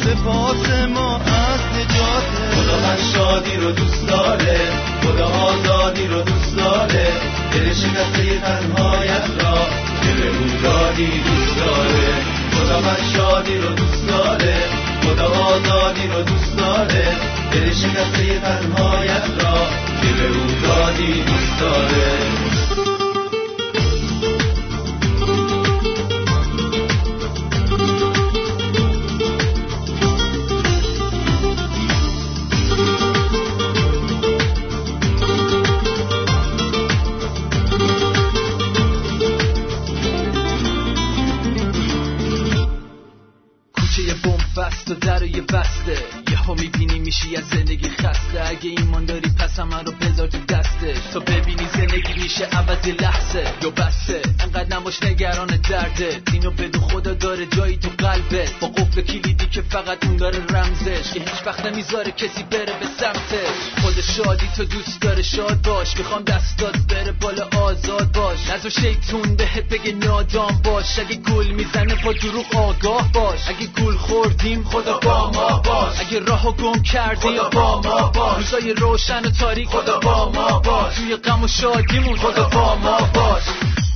لباس ما از نجاته خدا من شادی رو دوست داره. خدا آزادی رو دوست داره. دل شکسته تنهایت را که به دادی دوست داره. خدا من شادی رو دوست داره. خدا آزادی رو دوست داره. دل شکسته تنهایت را که به او دادی دوست داره. وقت نمی‌ذاره کسی بره به سمتش خود شادی تو دوست داره شاد باش. می‌خوام دستات بره بالا آزاد باش. نزو شیطون بهت بگه نادام باش. اگه گل می‌زنه با دروغ آگاه باش. اگه گل خوردیم خدا با ما باش. اگه راهو گم کردی خدا با ما باش. روزای روشن و تاریک خدا با ما باش. توی غم و شادیمون خدا با ما باش.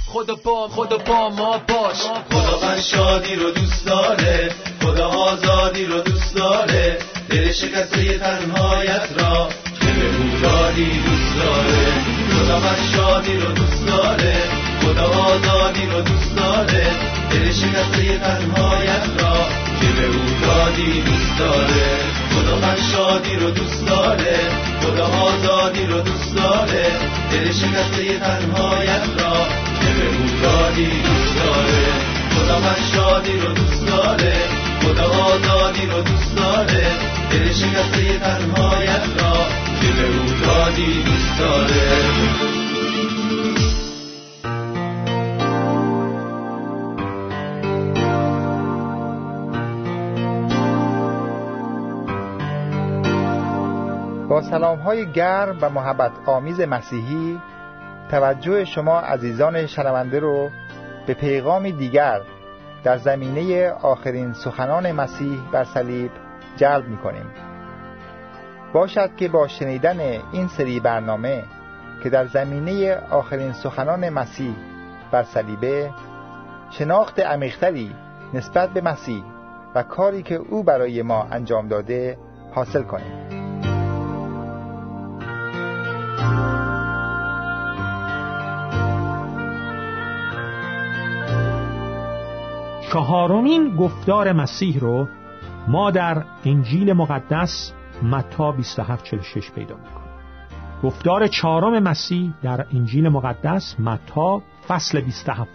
خدا با خدا با ما باش. خدا من شادی رو دوست داره. خدا آزادی رو دوست داره. دل شکسته تنهایت را که به دادی دوست داره. خدا شادی رو دوست داره. خدا آزادی رو دوست داره. دل شکسته تنهایت را که به او دادی دوست داره. خدا شادی رو دوست داره. خدا آزادی رو دوست داره. دل شکسته تنهایت را که به او دادی دوست داره. خدا من شادی رو دوست داره. خدا آزادی رو دوست داره. دل شکسته تنهایت را که به او دادی دوست داره. با سلام های گرم و محبت آمیز مسیحی توجه شما عزیزان شنونده رو به پیغامی دیگر در زمینه آخرین سخنان مسیح بر صلیب جلب می کنیم. باشد که با شنیدن این سری برنامه که در زمینه آخرین سخنان مسیح بر صلیبه شناخت عمیقتری نسبت به مسیح و کاری که او برای ما انجام داده حاصل کنیم. چهارمین گفتار مسیح رو ما در انجیل مقدس متا 2746 پیدا می‌کنیم. گفتار چهارم مسیح در انجیل مقدس متا فصل 27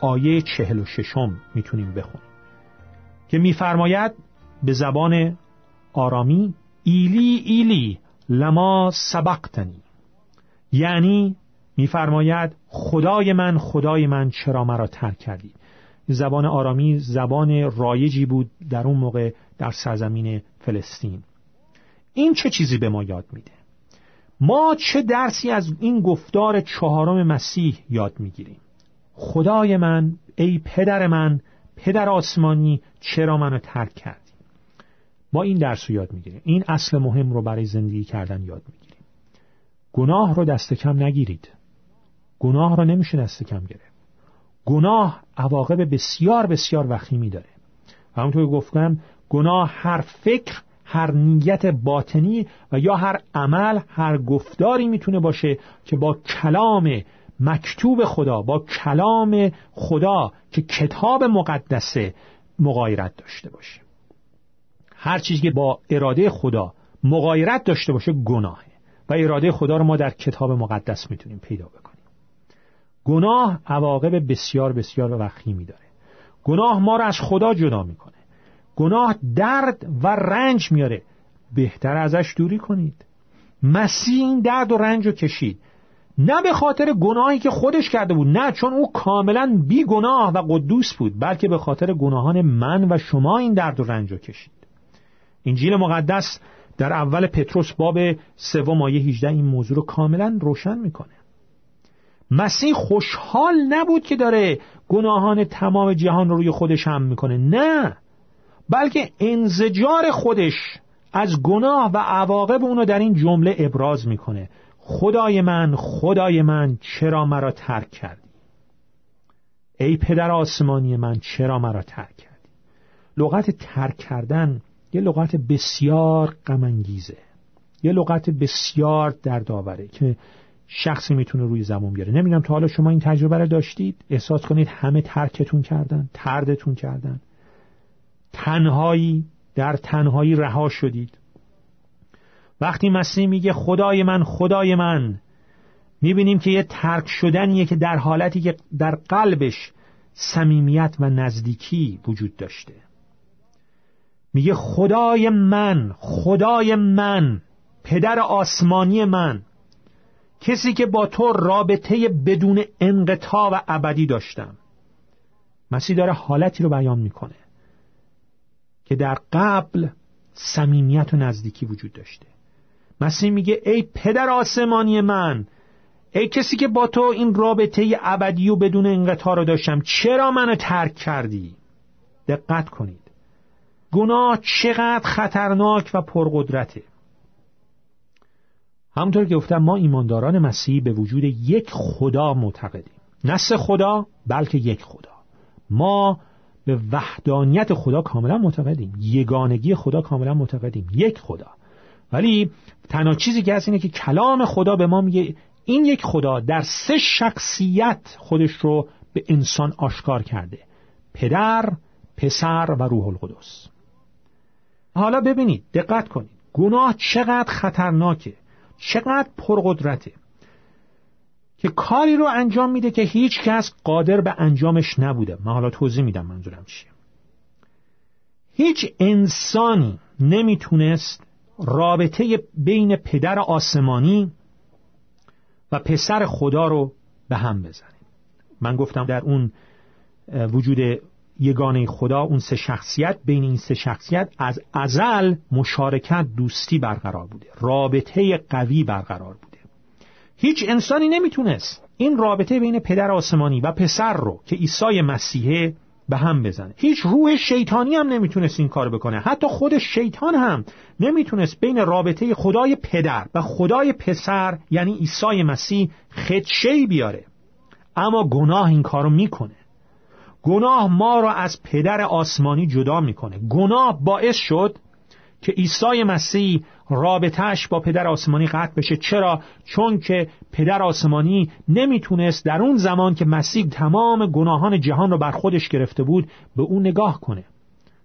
آیه 46 می‌تونیم بخونیم. که میفرماید به زبان آرامی ایلی ایلی لما سبقتنی. یعنی میفرماید خدای من خدای من چرا مرا ترک کردی؟ زبان آرامی زبان رایجی بود در اون موقع در سرزمین فلسطین. این چه چیزی به ما یاد میده؟ ما چه درسی از این گفتار چهارم مسیح یاد می‌گیریم؟ خدای من ای پدر من پدر آسمانی چرا منو ترک کردی؟ ما این درس رو یاد می‌گیریم. این اصل مهم رو برای زندگی کردن یاد می‌گیریم. گناه رو دست کم نگیرید. گناه رو نمیشه دست کم گرفت. گناه عواقب بسیار بسیار وخیمی داره. و همونطور گفتم گناه هر فکر هر نیت باطنی و یا هر عمل هر گفتاری می‌تونه باشه که با کلام مکتوب خدا با کلام خدا که کتاب مقدسه مغایرت داشته باشه. هر چیزی که با اراده خدا مغایرت داشته باشه گناهه. و اراده خدا رو ما در کتاب مقدس می‌تونیم پیدا بکنیم. گناه عواقب بسیار بسیار وخیمی داره. گناه ما رو از خدا جدا می‌کنه. گناه درد و رنج میاره. بهتر ازش دوری کنید. مسیح این درد و رنج رو کشید. نه به خاطر گناهی که خودش کرده بود نه چون او کاملا بی گناه و قدوس بود بلکه به خاطر گناهان من و شما این درد و رنج رو کشید. انجیل مقدس در اول پتروس باب سوم آیه 18 این موضوع رو کاملا روشن می‌کنه. مسیح خوشحال نبود که داره گناهان تمام جهان رو روی خودش هم می‌کنه. نه. بلکه انزجار خودش از گناه و عواقب اونو در این جمله ابراز می‌کنه. خدای من خدای من چرا مرا ترک کردی؟ ای پدر آسمانی من چرا مرا ترک کردی؟ لغت ترک کردن یه لغت بسیار غمانگیزه. یه لغت بسیار دردآوره که شخصی می‌تونه روی زبون بیاره. نمی‌دونم تا حالا شما این تجربه رو داشتید. احساس کنید همه ترکتون کردن تردتون کردن. تنهایی در تنهایی رها شدید. وقتی مسیح میگه خدای من خدای من می‌بینیم که یه ترک شدنیه که در حالتی که در قلبش صمیمیت و نزدیکی وجود داشته. میگه خدای من خدای من پدر آسمانی من کسی که با تو رابطه بدون انقطاع و ابدی داشتم. مسیح داره حالتی رو بیان می‌کنه که در قبل صمیمیت و نزدیکی وجود داشته. مسیح میگه ای پدر آسمانی من ای کسی که با تو این رابطه ابدی و بدون انقطاع رو داشتم چرا منو ترک کردی؟ دقت کنید. گناه چقدر خطرناک و پرقدرته. همونطور که گفتم ما ایمانداران مسیحی به وجود یک خدا معتقدیم. نه خدا بلکه یک خدا. ما به وحدانیت خدا کاملا معتقدیم. یگانگی خدا کاملا معتقدیم. یک خدا. ولی تنها چیزی که هست اینه که کلام خدا به ما میگه این یک خدا در سه شخصیت خودش رو به انسان آشکار کرده. پدر، پسر و روح القدس. حالا ببینید دقت کنید. گناه چقدر خطرناکه. چقدر پرقدرته که کاری رو انجام میده که هیچ کس قادر به انجامش نبوده. من حالا توضیح میدم منظورم چیه. هیچ انسانی نمی‌تونست رابطه بین پدر آسمانی و پسر خدا رو به هم بزنه. من گفتم در اون وجود یگانه خدا اون سه شخصیت بین این سه شخصیت از ازل مشارکت دوستی برقرار بوده. رابطه قوی برقرار بوده. هیچ انسانی نمی‌تونست این رابطه بین پدر آسمانی و پسر رو که عیسی مسیحه به هم بزنه. هیچ روح شیطانی هم نمی‌تونست این کار بکنه. حتی خود شیطان هم نمی‌تونست بین رابطه خدای پدر و خدای پسر یعنی عیسی مسیح خدشهی بیاره. اما گناه این کارو می‌کنه. گناه ما را از پدر آسمانی جدا می‌کنه. گناه باعث شد که عیسی مسیح رابطهش با پدر آسمانی قطع بشه. چرا؟ چون که پدر آسمانی نمی‌تونست در اون زمان که مسیح تمام گناهان جهان رو بر خودش گرفته بود به اون نگاه کنه.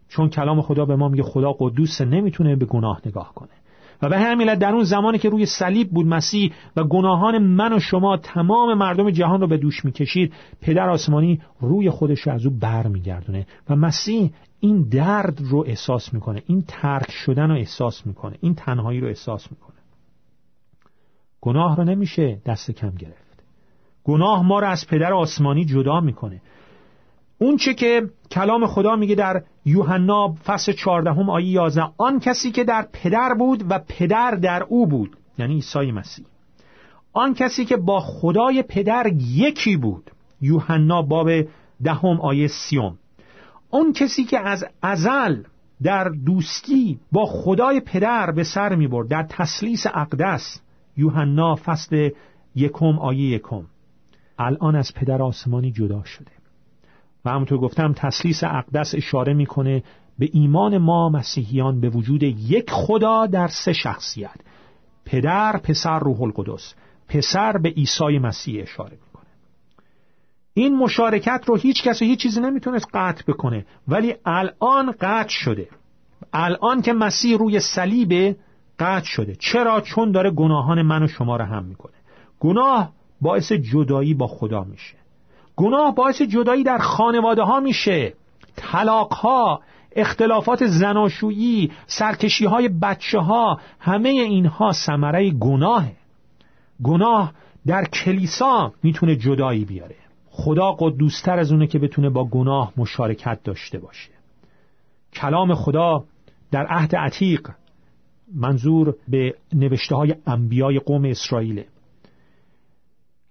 چون کلام خدا به ما میگه خدا قدوس نمی‌تونه به گناه نگاه کنه. و به همین در اون زمانی که روی صلیب بود مسیح و گناهان من و شما تمام مردم جهان رو به دوش می‌کشید پدر آسمانی روی خودش رو از او بر میگردونه و مسیح این درد رو احساس می‌کنه این ترک شدن رو احساس می‌کنه این تنهایی رو احساس می‌کنه. گناه رو نمیشه دست کم گرفت. گناه ما رو از پدر آسمانی جدا می‌کنه. اون چه که کلام خدا میگه در یوحنا فصل 14 آیه 11 آن کسی که در پدر بود و پدر در او بود یعنی عیسی مسیح. آن کسی که با خدای پدر یکی بود یوحنا باب دهم آیه سیوم. اون کسی که از ازل در دوستی با خدای پدر به سر می برد در تسلیس اقدس یوحنا فصل یکم آیه یکم. الان از پدر آسمانی جدا شده. و همونطور گفتم تسلیس اقدس اشاره می‌کنه به ایمان ما مسیحیان به وجود یک خدا در سه شخصیت. پدر پسر روح القدس. پسر به عیسی مسیح اشاره می‌کنه. این مشارکت رو هیچ کسی هیچ چیزی نمی‌تونست قطع بکنه ولی الان قطع شده. الان که مسیح روی صلیب قطع شده. چرا؟ چون داره گناهان من و شما رو هم می‌کنه. گناه باعث جدایی با خدا میشه. گناه باعث جدایی در خانواده ها میشه. طلاق ها اختلافات زناشویی سرکشی های بچه ها همه اینها ثمره گناهه. گناه در کلیسا می‌تونه جدایی بیاره. خدا قدوستر از اونه که بتونه با گناه مشارکت داشته باشه. کلام خدا در عهد عتیق منظور به نوشته های انبیای قوم اسرائیل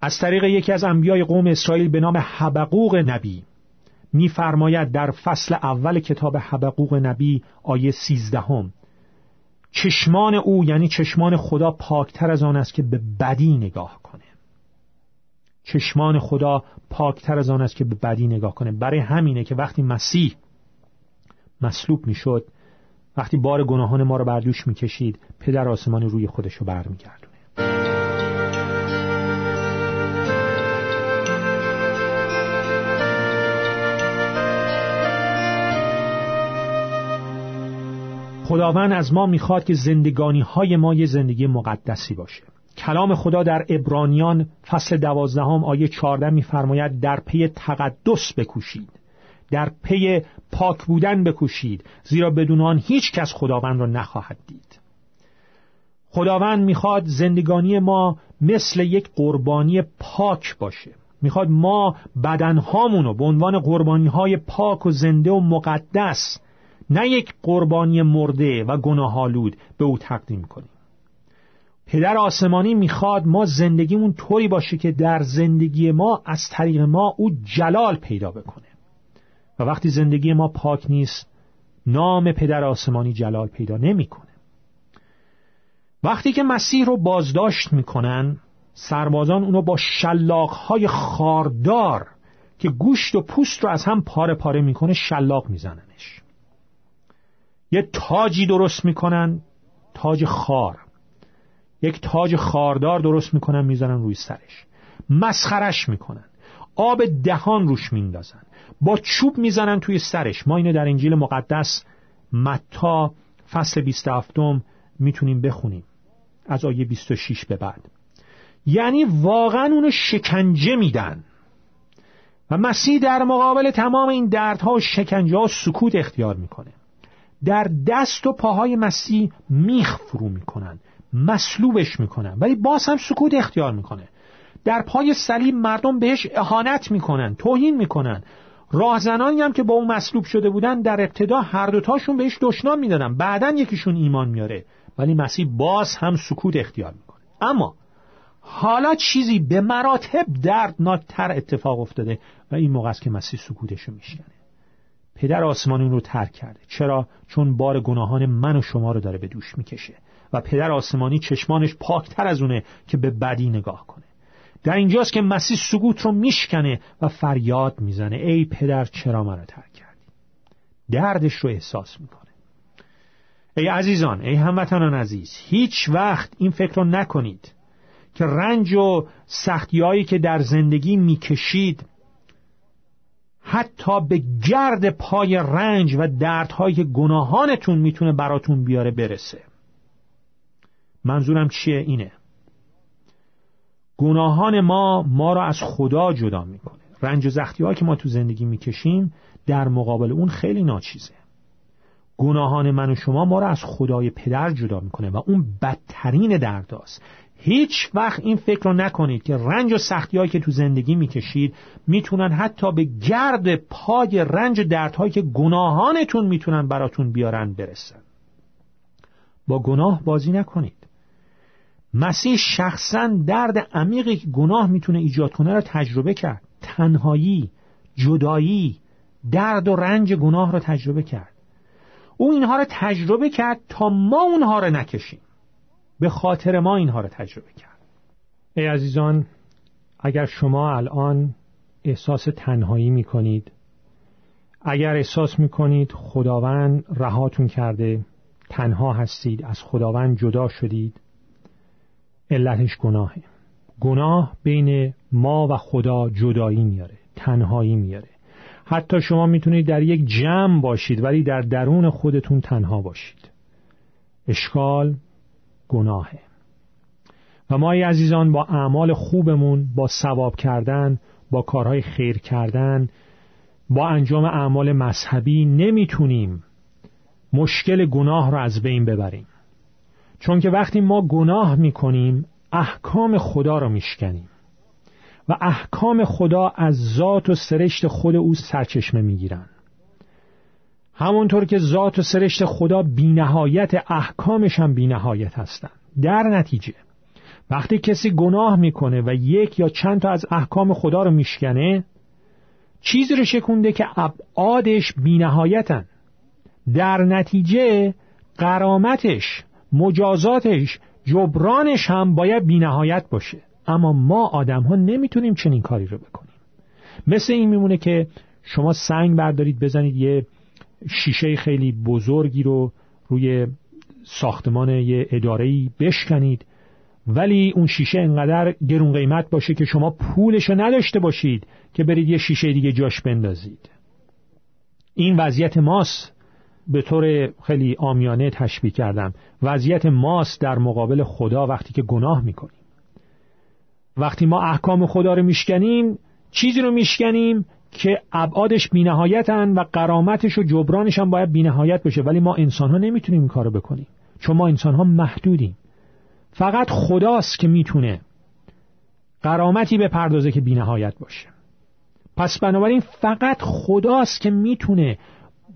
از طریق یکی از انبیای قوم اسرائیل به نام حبقوق نبی میفرماید در فصل اول کتاب حبقوق نبی آیه سیزدهم چشمان او یعنی چشمان خدا پاکتر از آن است که به بدی نگاه کنه. چشمان خدا پاکتر از آن است که به بدی نگاه کنه. برای همینه که وقتی مسیح مصلوب می‌شد وقتی بار گناهان ما رو بر دوش می‌کشید پدر آسمانی روی خودش رو برمیگردونه خداوند از ما می‌خواد که زندگانی های ما یه زندگی مقدسی باشه. کلام خدا در ابرانیان فصل دوازدهم آیه چهارده میفرماید در پی تقدس بکوشید. در پی پاک بودن بکوشید زیرا بدون آن هیچ کس خداوند را نخواهد دید. خداوند می‌خواد زندگانی ما مثل یک قربانی پاک باشه. می‌خواد ما بدنهامون رو به عنوان قربانی های پاک و زنده و مقدس نه یک قربانی مرده و گناهالود به او تقدیم کنیم. پدر آسمانی می‌خواد ما زندگیمون طوری باشه که در زندگی ما از طریق ما او جلال پیدا بکنه. و وقتی زندگی ما پاک نیست نام پدر آسمانی جلال پیدا نمی‌کنه. وقتی که مسیح رو بازداشت می‌کنن سربازان اونو با شلاقهای خاردار که گوشت و پوست رو از هم پاره پاره می‌کنه شلاق میزننش یه تاجی درست می‌کنن تاج خار. یک تاج خاردار درست می‌کنن می‌زنن روی سرش. مسخرش می‌کنن. آب دهان روش میندازن. با چوب می‌زنن توی سرش. ما اینو در انجیل مقدس متا فصل 27 می‌تونیم بخونیم. از آیه 26 به بعد. یعنی واقعا اونو شکنجه میدن. و مسیح در مقابل تمام این دردها و شکنجه ها سکوت اختیار می‌کنه. در دست و پاهای مسیح میخ فرو می‌کنن مصلوبش می‌کنن. ولی باز هم سکوت اختیار می‌کنه. در پای صلیب مردم بهش اهانت می‌کنن توهین می‌کنن. راهزنانی هم که با اون مصلوب شده بودن در ابتدا هر دوتاشون بهش دشنام می‌دادن. بعدا یکیشون ایمان میاره. ولی مسیح باز هم سکوت اختیار می‌کنه. اما حالا چیزی به مراتب دردناکتر اتفاق افتاده و این موقع است که مسیح سکوتشو میشکنه. پدر آسمانی رو ترک کرده. چرا؟ چون بار گناهان من و شما رو داره به دوش می‌کشه. و پدر آسمانی چشمانش پاکتر از اونه که به بدی نگاه کنه. در اینجاست که مسیح سکوت رو میشکنه و فریاد می‌زنه. ای پدر چرا مرا ترک کردی؟ دردش رو احساس می‌کنه. ای عزیزان ای هموطنان عزیز هیچ وقت این فکر رو نکنید که رنج و سختیایی که در زندگی می‌کشید حتی به گرد پای رنج و دردهایی که گناهانتون می‌تونه براتون بیاره برسه. منظورم چیه اینه؟ گناهان ما ما را از خدا جدا می‌کنه. رنج و زختی که ما تو زندگی می‌کشیم در مقابل اون خیلی ناچیزه. گناهان من و شما ما را از خدای پدر جدا می‌کنه و اون بدترین درداست. هیچ وقت این فکر رو نکنید که رنج و سختی که تو زندگی می‌کشید می‌تونن حتی به گرد پای رنج و دردهایی که گناهانتون می‌تونن براتون بیارن برسن. با گناه بازی نکنید. مسیح شخصا درد عمیقی که گناه می‌تونه ایجاد کنه رو تجربه کرد. تنهایی جدایی درد و رنج گناه رو تجربه کرد. او اینها رو تجربه کرد تا ما اونها رو نکشیم. به خاطر ما اینها رو تجربه کرد. ای عزیزان اگر شما الان احساس تنهایی می‌کنید اگر احساس می‌کنید خداوند رهاتون کرده تنها هستید از خداوند جدا شدید علتش گناهه. گناه بین ما و خدا جدایی میاره تنهایی میاره. حتی شما می‌تونید در یک جمع باشید ولی در درون خودتون تنها باشید. اشکال گناهه. و ما ای عزیزان با اعمال خوبمون با ثواب کردن با کارهای خیر کردن با انجام اعمال مذهبی نمی‌تونیم مشکل گناه را از بین ببریم. چون که وقتی ما گناه می‌کنیم احکام خدا را میشکنیم. و احکام خدا از ذات و سرشت خود او سرچشمه می‌گیرن. همونطور که ذات و سرشت خدا بینهایت احکامش هم بینهایت هستند در نتیجه وقتی کسی گناه می‌کنه و یک یا چند تا از احکام خدا رو میشکنه چیزی رو شکونده که ابعادش بینهایتن. در نتیجه قرامتش مجازاتش جبرانش هم باید بینهایت باشه. اما ما آدم ها نمی‌تونیم چنین کاری رو بکنیم. مثل این میمونه که شما سنگ بردارید بزنید یه شیشه خیلی بزرگی رو روی ساختمان یه ادارهی بشکنید ولی اون شیشه انقدر گرون قیمت باشه که شما پولش نداشته باشید که برید یه شیشه دیگه جاش بندازید. این وضعیت ماست. به طور خیلی آمیانه تشبیه کردم. وضعیت ماست در مقابل خدا وقتی که گناه می‌کنیم. وقتی ما احکام خدا رو میشکنیم چیزی رو میشکنیم که ابعادش بینهایتن و قرامتش و جبرانش هم باید بینهایت بشه. ولی ما انسان ها نمی‌تونیم این کارو بکنیم. چون ما انسان ها محدودیم. فقط خداست که می‌تونه قرامتی به پردازه که بینهایت باشه. پس بنابراین فقط خداست که می‌تونه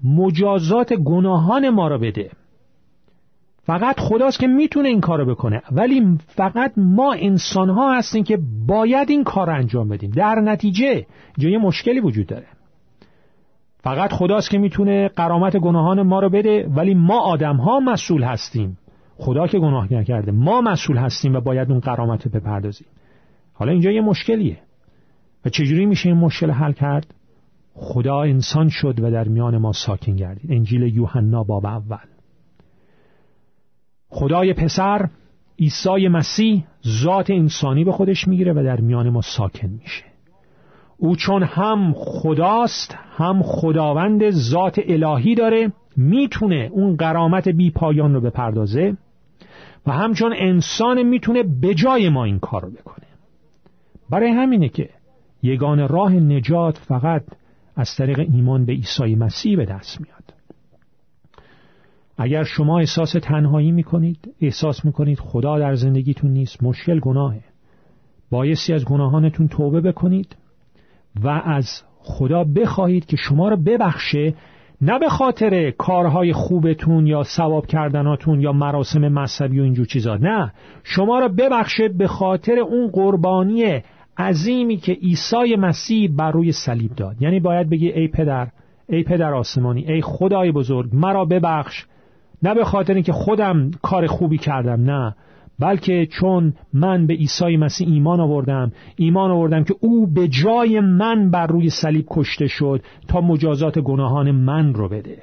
مجازات گناهان ما را بده. فقط خداست که می‌تونه این کارو بکنه. ولی فقط ما انسان ها هستیم که باید این کار رو انجام بدیم. در نتیجه جای مشکلی وجود داره. فقط خداست که می‌تونه قرامت گناهان ما رو بده ولی ما آدم ها مسئول هستیم. خدا که گناه نکرده ما مسئول هستیم و باید اون قرامت رو بپردازیم. حالا اینجا یه مشکلیه. و چجوری میشه این مشکل حل کرد؟ خدا انسان شد و در میان ما ساکن گردید. انجیل یوحنا باب اول. خدای پسر عیسی مسیح ذات انسانی به خودش می‌گیره و در میان ما ساکن میشه. او چون هم خداست هم خداوند ذات الهی داره می‌تونه اون قرامت بی پایان رو بپردازه و همچون انسان می‌تونه به جای ما این کار رو بکنه. برای همینه که یگان راه نجات فقط از طریق ایمان به عیسی مسیح به دست میاد. اگر شما احساس تنهایی می‌کنید احساس می‌کنید خدا در زندگیتون نیست مشکل گناهه. بایستی از گناهانتون توبه بکنید و از خدا بخواهید که شما را ببخشه نه به خاطر کارهای خوبتون یا ثواب کردناتون یا مراسم مذهبی و اینجور چیزا. نه شما را ببخشه به خاطر اون قربانی عظیمی که عیسی مسیح بر روی صلیب داد. یعنی باید بگی ای پدر ای پدر آسمانی ای خدای بزرگ مرا ببخش. نه به خاطر اینکه خودم کار خوبی کردم نه. بلکه چون من به عیسی مسیح ایمان آوردم ایمان آوردم که او به جای من بر روی صلیب کشته شد تا مجازات گناهان من رو بده.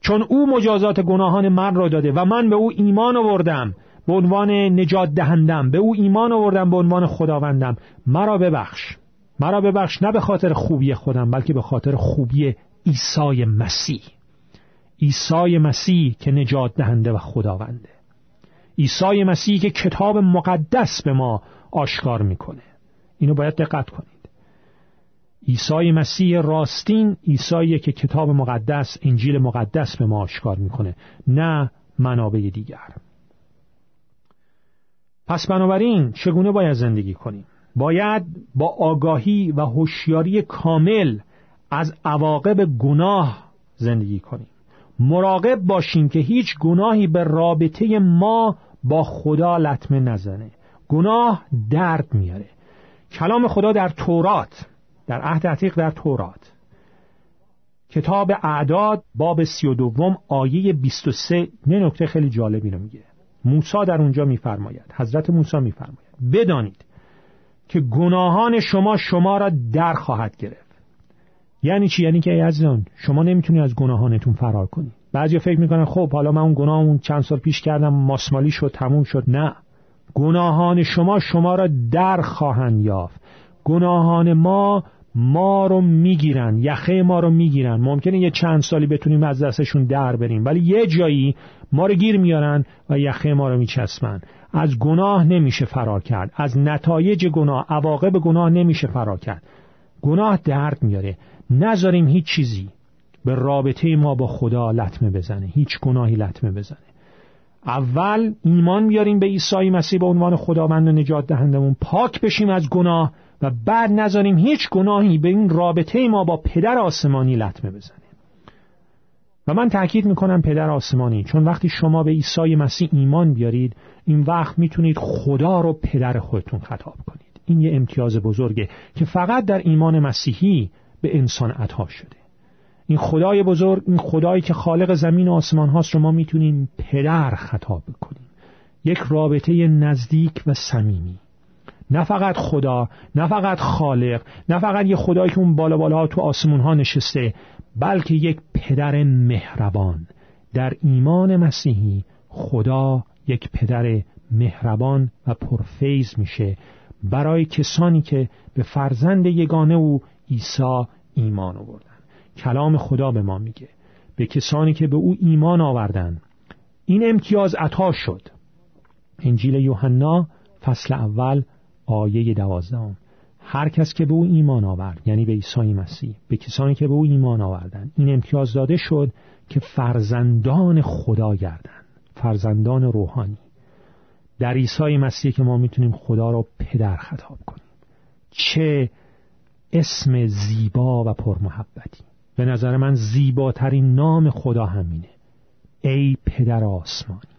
چون او مجازات گناهان من را داده و من به او ایمان آوردم به عنوان نجات دهندم به او ایمان آوردم به عنوان خداوندم. مرا ببخش. مرا ببخش نه به خاطر خوبی خودم بلکه به خاطر خوبی عیسی مسیح. عیسی مسیح که نجات دهنده و خداونده. عیسی مسیح که کتاب مقدس به ما آشکار می‌کنه. اینو باید دقت کنید. عیسی مسیح راستین عیسی که کتاب مقدس انجیل مقدس به ما آشکار می‌کنه نه منابع دیگر. پس بنابراین چگونه باید زندگی کنیم؟ باید با آگاهی و هوشیاری کامل از عواقب گناه زندگی کنیم. مراقب باشیم که هیچ گناهی به رابطه ما با خدا لطمه نزنه. گناه درد میاره. کلام خدا در تورات در عهد عتیق در تورات. کتاب اعداد باب سی و دوم آیه 23 نه نکته خیلی جالبی رو میگه. موسی در اونجا میفرماید حضرت موسی میفرماید. بدانید که گناهان شما شما را در خواهد گرفت. یعنی چی؟ یعنی که ای عزیزان شما نمی‌تونید از گناهانتون فرار کنید بعضی فکر می‌کنن خب حالا من اون گناهمون چند سال پیش کردم ماسمالی شد تموم شد. نه. گناهان شما شما را در خواهند یافت. گناهان ما ما رو می‌گیرن یخه ما رو می‌گیرن. ممکنه یه چند سالی بتونیم از دستشون در بریم ولی یه جایی ما رو گیر میارن و یخه ما رو میچسبن. از گناه نمیشه فرار کرد. از نتایج گناه عواقب گناه نمیشه فرار کرد. گناه درد میاره. نذاریم هیچ چیزی به رابطه ما با خدا لطمه بزنه هیچ گناهی لطمه بزنه. اول ایمان بیاریم به عیسی مسیح به عنوان خداوند و نجات دهندمون پاک بشیم از گناه و بعد نذاریم هیچ گناهی به این رابطه ما با پدر آسمانی لطمه بزنه. و من تاکید می‌کنم پدر آسمانی چون وقتی شما به عیسی مسیح ایمان بیارید این وقت می‌تونید خدا رو پدر خودتون خطاب کنید. این یه امتیاز بزرگه که فقط در ایمان مسیحی به انسان عطا شده. این خدای بزرگ این خدایی که خالق زمین و آسمان هاست رو ما می‌تونیم پدر خطاب کنیم. یک رابطه نزدیک و صمیمی. نه فقط خدا نه فقط خالق نه فقط یه خدایی که اون بالا بالا تو آسمون ها نشسته بلکه یک پدر مهربان. در ایمان مسیحی خدا یک پدر مهربان و پرفیض میشه. برای کسانی که به فرزند یگانه او عیسی ایمان آوردن. کلام خدا به ما میگه. به کسانی که به او ایمان آوردن. این امتیاز عطا شد. انجیل یوحنا فصل اول آیه دوازدهم. هر کس که به او ایمان آورد یعنی به عیسی مسیح به کسانی که به او ایمان آوردن این امتیاز داده شد که فرزندان خدا گردند فرزندان روحانی. در عیسی مسیح که ما می‌تونیم خدا را پدر خطاب کنیم. چه اسم زیبا و پرمحبتی. به نظر من زیباترین نام خدا همینه. ای پدر آسمانی.